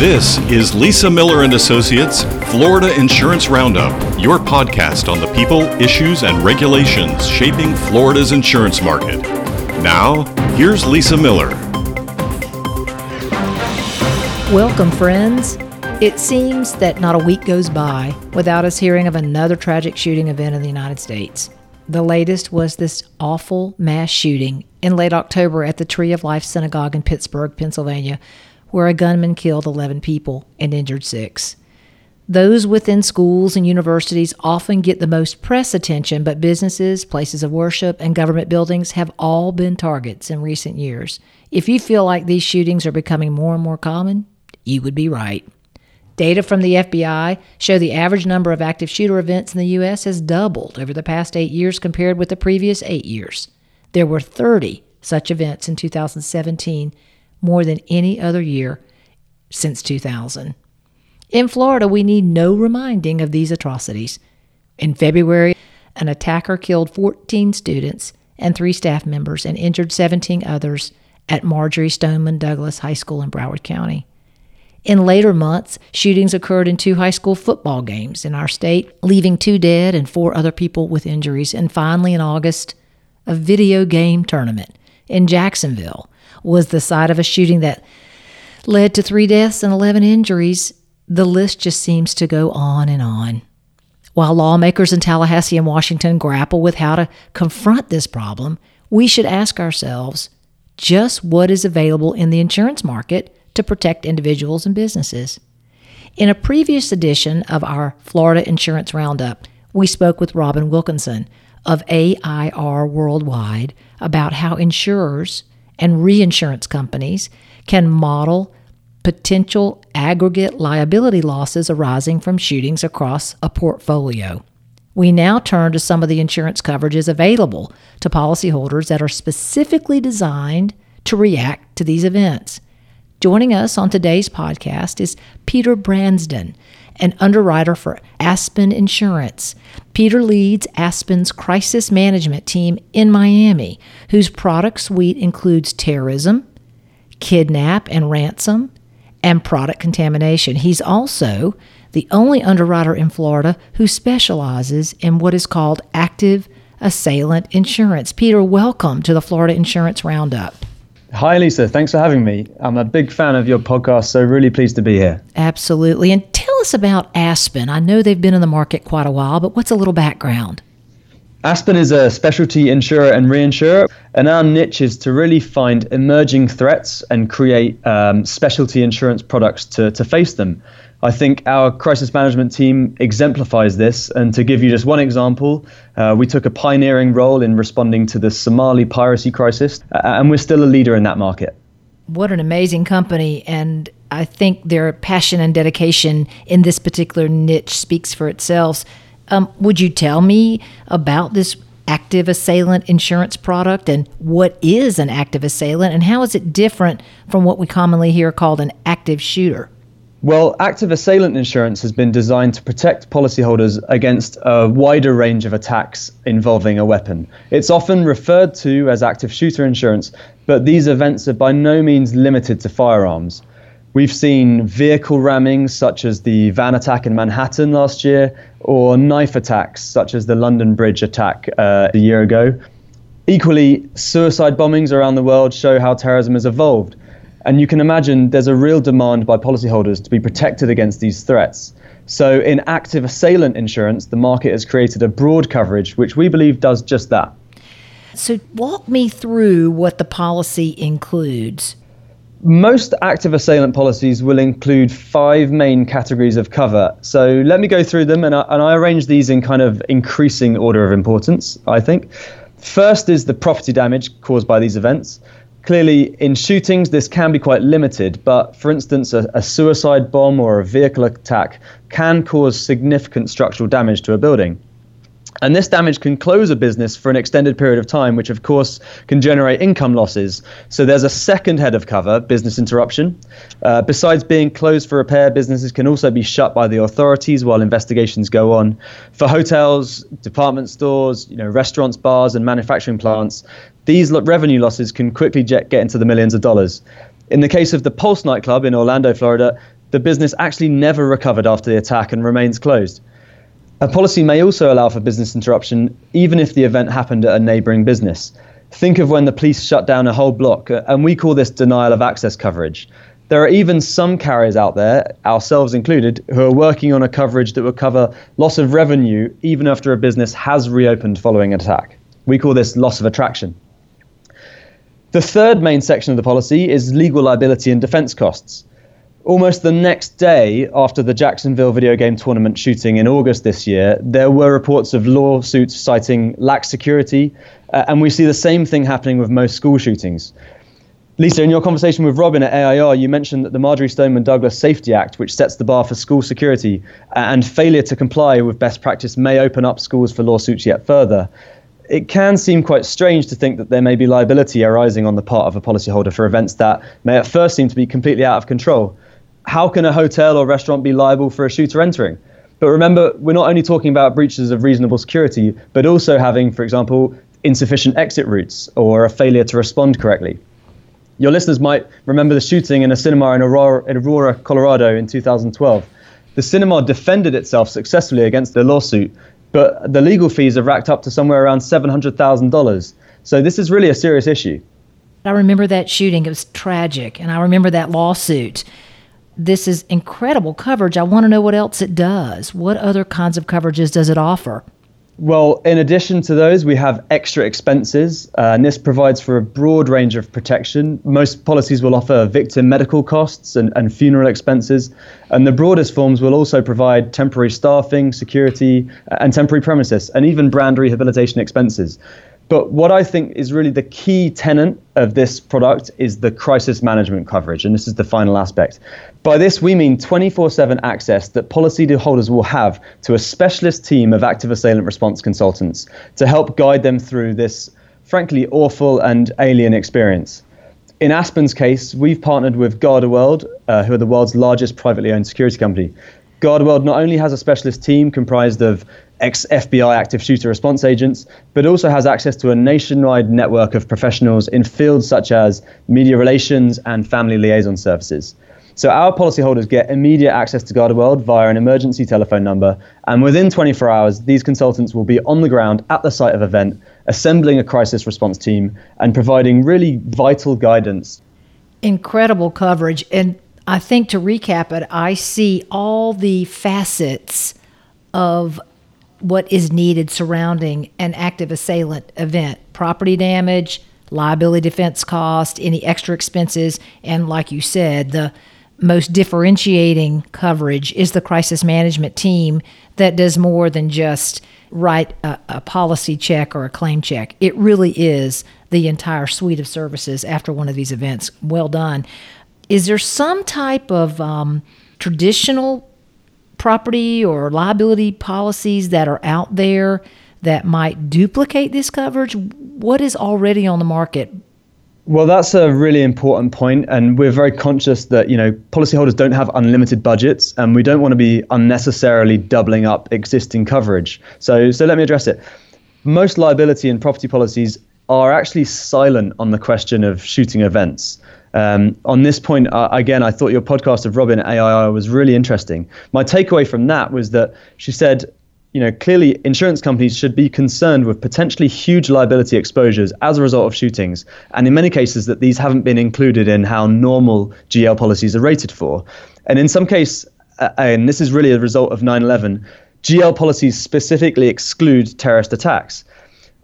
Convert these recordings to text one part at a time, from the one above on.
This is Lisa Miller and Associates Florida Insurance Roundup, your podcast on the people, issues, and regulations shaping Florida's insurance market. Now, here's Lisa Miller. Welcome, friends. It seems that not a week goes by without us hearing of another tragic shooting event in the United States. The latest was this awful mass shooting in late October at the Tree of Life Synagogue in Pittsburgh, Pennsylvania, where a gunman killed 11 people and injured six. Those within schools and universities often get the most press attention, but businesses, places of worship, and government buildings have all been targets in recent years. If you feel like these shootings are becoming more and more common, you would be right. Data from the FBI show the average number of active shooter events in the U.S. has doubled over the past eight years compared with the previous eight years. There were 30 such events in 2017 more than any other year since 2000. In Florida, we need no reminding of these atrocities. In February, an attacker killed 14 students and three staff members and injured 17 others at Marjory Stoneman Douglas High School in Broward County. In later months, shootings occurred in two high school football games in our state, leaving two dead and four other people with injuries. And finally, in August, a video game tournament in Jacksonville was the site of a shooting that led to three deaths and 11 injuries. The list just seems to go on and on. While lawmakers in Tallahassee and Washington grapple with how to confront this problem, we should ask ourselves just what is available in the insurance market to protect individuals and businesses. In a previous edition of our Florida Insurance Roundup, we spoke with Robin Wilkinson of AIR Worldwide about how insurers and reinsurance companies can model potential aggregate liability losses arising from shootings across a portfolio. We now turn to some of the insurance coverages available to policyholders that are specifically designed to react to these events. Joining us on today's podcast is Peter Bransden, an underwriter for Aspen Insurance. Peter leads Aspen's crisis management team in Miami, whose product suite includes terrorism, kidnap and ransom, and product contamination. He's also the only underwriter in Florida who specializes in what is called active assailant insurance. Peter, welcome to the Florida Insurance Roundup. Hi, Lisa. Thanks for having me. I'm a big fan of your podcast, so really pleased to be here. Absolutely. And tell us about Aspen. I know they've been in the market quite a while, but what's a little background? Aspen is a specialty insurer and reinsurer, and our niche is to really find emerging threats and create um, specialty insurance products to, to face them. I think our crisis management team exemplifies this. And to give you just one example, uh, we took a pioneering role in responding to the Somali piracy crisis, uh, and we're still a leader in that market. What an amazing company. And I think their passion and dedication in this particular niche speaks for itself. Um, would you tell me about this active assailant insurance product and what is an active assailant and how is it different from what we commonly hear called an active shooter? Well, active assailant insurance has been designed to protect policyholders against a wider range of attacks involving a weapon. It's often referred to as active shooter insurance, but these events are by no means limited to firearms. We've seen vehicle rammings, such as the van attack in Manhattan last year, or knife attacks, such as the London Bridge attack uh, a year ago. Equally, suicide bombings around the world show how terrorism has evolved. And you can imagine there's a real demand by policyholders to be protected against these threats. So, in active assailant insurance, the market has created a broad coverage, which we believe does just that. So, walk me through what the policy includes. Most active assailant policies will include five main categories of cover. So, let me go through them, and I, and I arrange these in kind of increasing order of importance, I think. First is the property damage caused by these events. Clearly, in shootings, this can be quite limited, but for instance, a, a, suicide bomb or a vehicle attack can cause significant structural damage to a building. And this damage can close a business for an extended period of time, which of course can generate income losses. So there's a second head of cover, business interruption. Uh, besides being closed for repair, businesses can also be shut by the authorities while investigations go on. For hotels, department stores, you know, restaurants, bars, and manufacturing plants, these revenue losses can quickly get into the millions of dollars. In the case of the Pulse nightclub in Orlando, Florida, the business actually never recovered after the attack and remains closed. A policy may also allow for business interruption even if the event happened at a neighbouring business. Think of when the police shut down a whole block, uh, and we call this denial of access coverage. There are even some carriers out there, ourselves included, who are working on a coverage that will cover loss of revenue even after a business has reopened following an attack. We call this loss of attraction. The third main section of the policy is legal liability and defense costs. Almost the next day after the Jacksonville video game tournament shooting in August this year, there were reports of lawsuits citing lax security, uh, and we see the same thing happening with most school shootings. Lisa, in your conversation with Robin at AIR, you mentioned that the Marjory Stoneman Douglas Safety Act, which sets the bar for school security, and failure to comply with best practice may open up schools for lawsuits yet further. It can seem quite strange to think that there may be liability arising on the part of a policyholder for events that may at first seem to be completely out of control how can a hotel or restaurant be liable for a shooter entering? But remember, we're not only talking about breaches of reasonable security, but also having, for example, insufficient exit routes or a failure to respond correctly. Your listeners might remember the shooting in a cinema in Aurora, in Aurora, Colorado in 2012. The cinema defended itself successfully against the lawsuit, but the legal fees have racked up to somewhere around $700,000. So this is really a serious issue. I remember that shooting. It was tragic. And I remember that lawsuit this is incredible coverage. I want to know what else it does. What other kinds of coverages does it offer? Well, in addition to those, we have extra expenses, uh, and this provides for a broad range of protection. Most policies will offer victim medical costs and, and funeral expenses, and the broadest forms will also provide temporary staffing, security, and temporary premises, and even brand rehabilitation expenses. But what I think is really the key tenet of this product is the crisis management coverage. And this is the final aspect. By this, we mean 24 7 access that policyholders will have to a specialist team of active assailant response consultants to help guide them through this, frankly, awful and alien experience. In Aspen's case, we've partnered with GardaWorld, uh, who are the world's largest privately owned security company. GardaWorld not only has a specialist team comprised of ex FBI active shooter response agents, but also has access to a nationwide network of professionals in fields such as media relations and family liaison services. So our policyholders get immediate access to GardaWorld via an emergency telephone number, and within 24 hours, these consultants will be on the ground at the site of event, assembling a crisis response team and providing really vital guidance. Incredible coverage, and I think to recap it, I see all the facets of what is needed surrounding an active assailant event property damage, liability defense cost, any extra expenses, and like you said, the most differentiating coverage is the crisis management team that does more than just write a, a, policy check or a claim check. It really is the entire suite of services after one of these events. Well done. Is there some type of um, traditional property or liability policies that are out there that might duplicate this coverage? What is already on the market? Well, that's a really important point, and we're very conscious that you know policyholders don't have unlimited budgets, and we don't want to be unnecessarily doubling up existing coverage. So, so let me address it. Most liability and property policies are actually silent on the question of shooting events. Um, on this point, uh, again, I thought your podcast of Robin AIR was really interesting. My takeaway from that was that she said, you know, clearly insurance companies should be concerned with potentially huge liability exposures as a result of shootings, and in many cases that these haven't been included in how normal GL policies are rated for. And in some case, uh, and this is really a result of 9/11, GL policies specifically exclude terrorist attacks.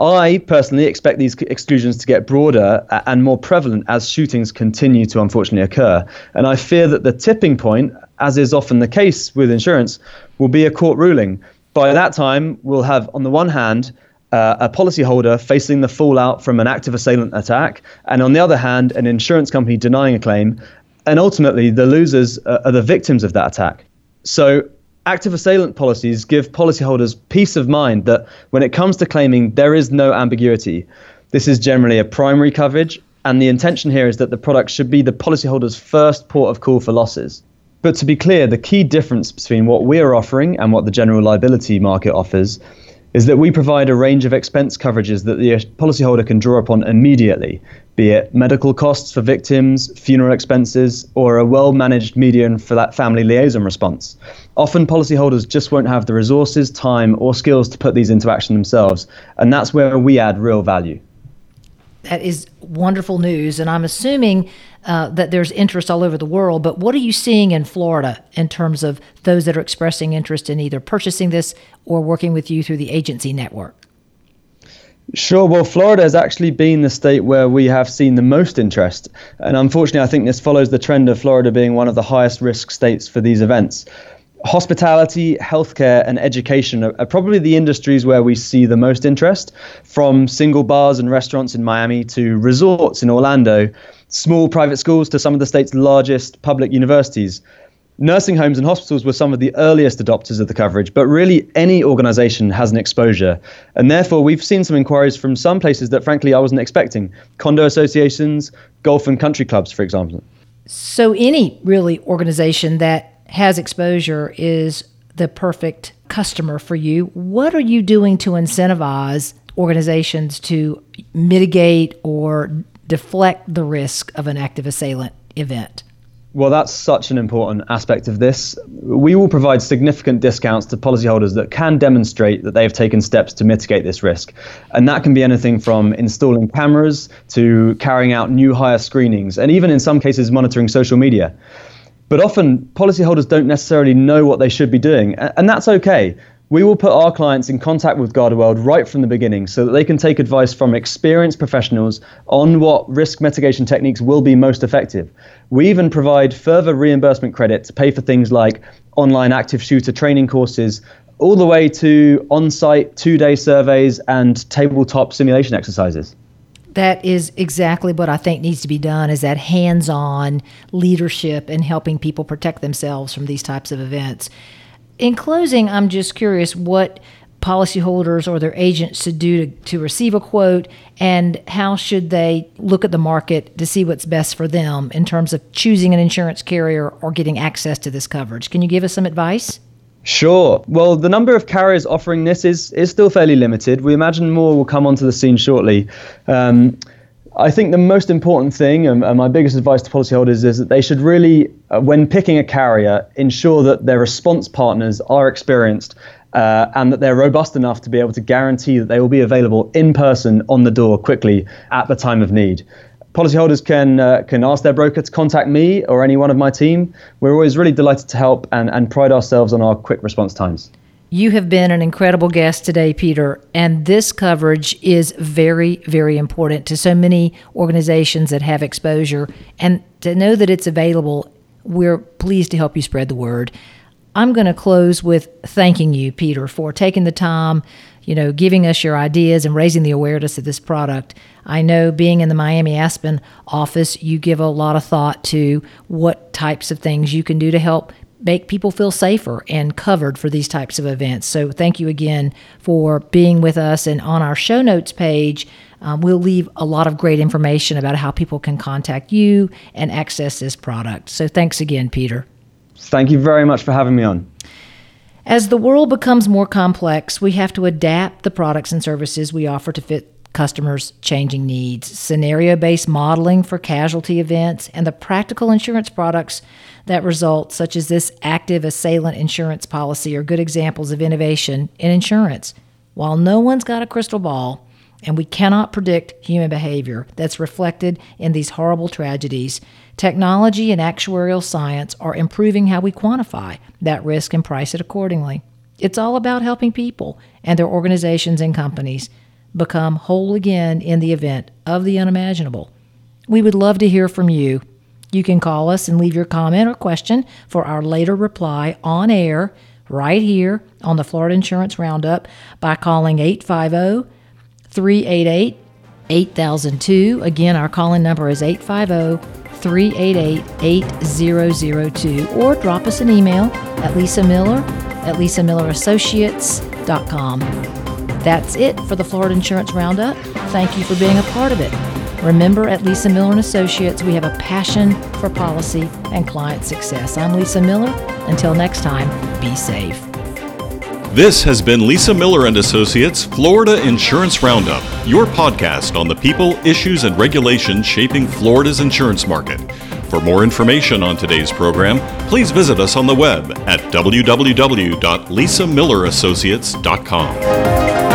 I personally expect these exclusions to get broader and more prevalent as shootings continue to unfortunately occur. And I fear that the tipping point, as is often the case with insurance, will be a court ruling. By that time, we'll have, on the one hand, uh, a policyholder facing the fallout from an active assailant attack, and on the other hand, an insurance company denying a claim. And ultimately, the losers are the victims of that attack. So active assailant policies give policyholders peace of mind that when it comes to claiming, there is no ambiguity. This is generally a primary coverage, and the intention here is that the product should be the policyholder's first port of call for losses. But to be clear, the key difference between what we're offering and what the general liability market offers is that we provide a range of expense coverages that the policyholder can draw upon immediately, be it medical costs for victims, funeral expenses, or a well managed median for that family liaison response. Often, policyholders just won't have the resources, time, or skills to put these into action themselves, and that's where we add real value. That is wonderful news, and I'm assuming uh, that there's interest all over the world. But what are you seeing in Florida in terms of those that are expressing interest in either purchasing this or working with you through the agency network? Sure. Well, Florida has actually been the state where we have seen the most interest. And unfortunately, I think this follows the trend of Florida being one of the highest risk states for these events. Hospitality, healthcare, and education are, are probably the industries where we see the most interest, from single bars and restaurants in Miami to resorts in Orlando, small private schools to some of the state's largest public universities nursing homes and hospitals were some of the earliest adopters of the coverage, but really any organization has an exposure. And therefore, we've seen some inquiries from some places that, frankly, I wasn't expecting condo associations, golf and country clubs, for example. So, any really organization that has exposure is the perfect customer for you. What are you doing to incentivize organizations to mitigate or deflect the risk of an active assailant event? Well, that's such an important aspect of this. We will provide significant discounts to policyholders that can demonstrate that they have taken steps to mitigate this risk. And that can be anything from installing cameras to carrying out new hire screenings, and even in some cases, monitoring social media. But often, policyholders don't necessarily know what they should be doing, and that's okay. We will put our clients in contact with GardaWorld right from the beginning so that they can take advice from experienced professionals on what risk mitigation techniques will be most effective. We even provide further reimbursement credit to pay for things like online active shooter training courses, all the way to on site two day surveys and tabletop simulation exercises that is exactly what I think needs to be done is that hands-on leadership and helping people protect themselves from these types of events. In closing, I'm just curious what policyholders or their agents should do to, to receive a quote and how should they look at the market to see what's best for them in terms of choosing an insurance carrier or getting access to this coverage. Can you give us some advice? Sure. Well, the number of carriers offering this is is still fairly limited. We imagine more will come onto the scene shortly. Um, I think the most important thing, and, my biggest advice to policyholders, is that they should really, uh, when picking a carrier, ensure that their response partners are experienced uh, and that they're robust enough to be able to guarantee that they will be available in person on the door quickly at the time of need. Policyholders can uh, can ask their broker to contact me or any one of my team. We're always really delighted to help and, and pride ourselves on our quick response times. You have been an incredible guest today, Peter, and this coverage is very, very important to so many organizations that have exposure. And to know that it's available, we're pleased to help you spread the word. I'm going to close with thanking you, Peter, for taking the time, you know, giving us your ideas and raising the awareness of this product. I know being in the Miami Aspen office, you give a lot of thought to what types of things you can do to help make people feel safer and covered for these types of events. So, thank you again for being with us. And on our show notes page, um, we'll leave a lot of great information about how people can contact you and access this product. So, thanks again, Peter. Thank you very much for having me on. As the world becomes more complex, we have to adapt the products and services we offer to fit customers' changing needs. Scenario based modeling for casualty events and the practical insurance products that result, such as this active assailant insurance policy, are good examples of innovation in insurance. While no one's got a crystal ball, and we cannot predict human behavior that's reflected in these horrible tragedies, technology and actuarial science are improving how we quantify that risk and price it accordingly. It's all about helping people and their organizations and companies become whole again in the event of the unimaginable. We would love to hear from you. You can call us and leave your comment or question for our later reply on air right here on the Florida Insurance Roundup by calling 850 388 8002. Again, our calling number is 850 388 8002. Or drop us an email at Lisa Miller at lisamillerassociates.com. That's it for the Florida Insurance Roundup. Thank you for being a part of it. Remember, at Lisa Miller and Associates, we have a passion for policy and client success. I'm Lisa Miller. Until next time, be safe. This has been Lisa Miller and Associates Florida Insurance Roundup, your podcast on the people, issues, and regulations shaping Florida's insurance market. For more information on today's program, please visit us on the web at www.lisamillerassociates.com.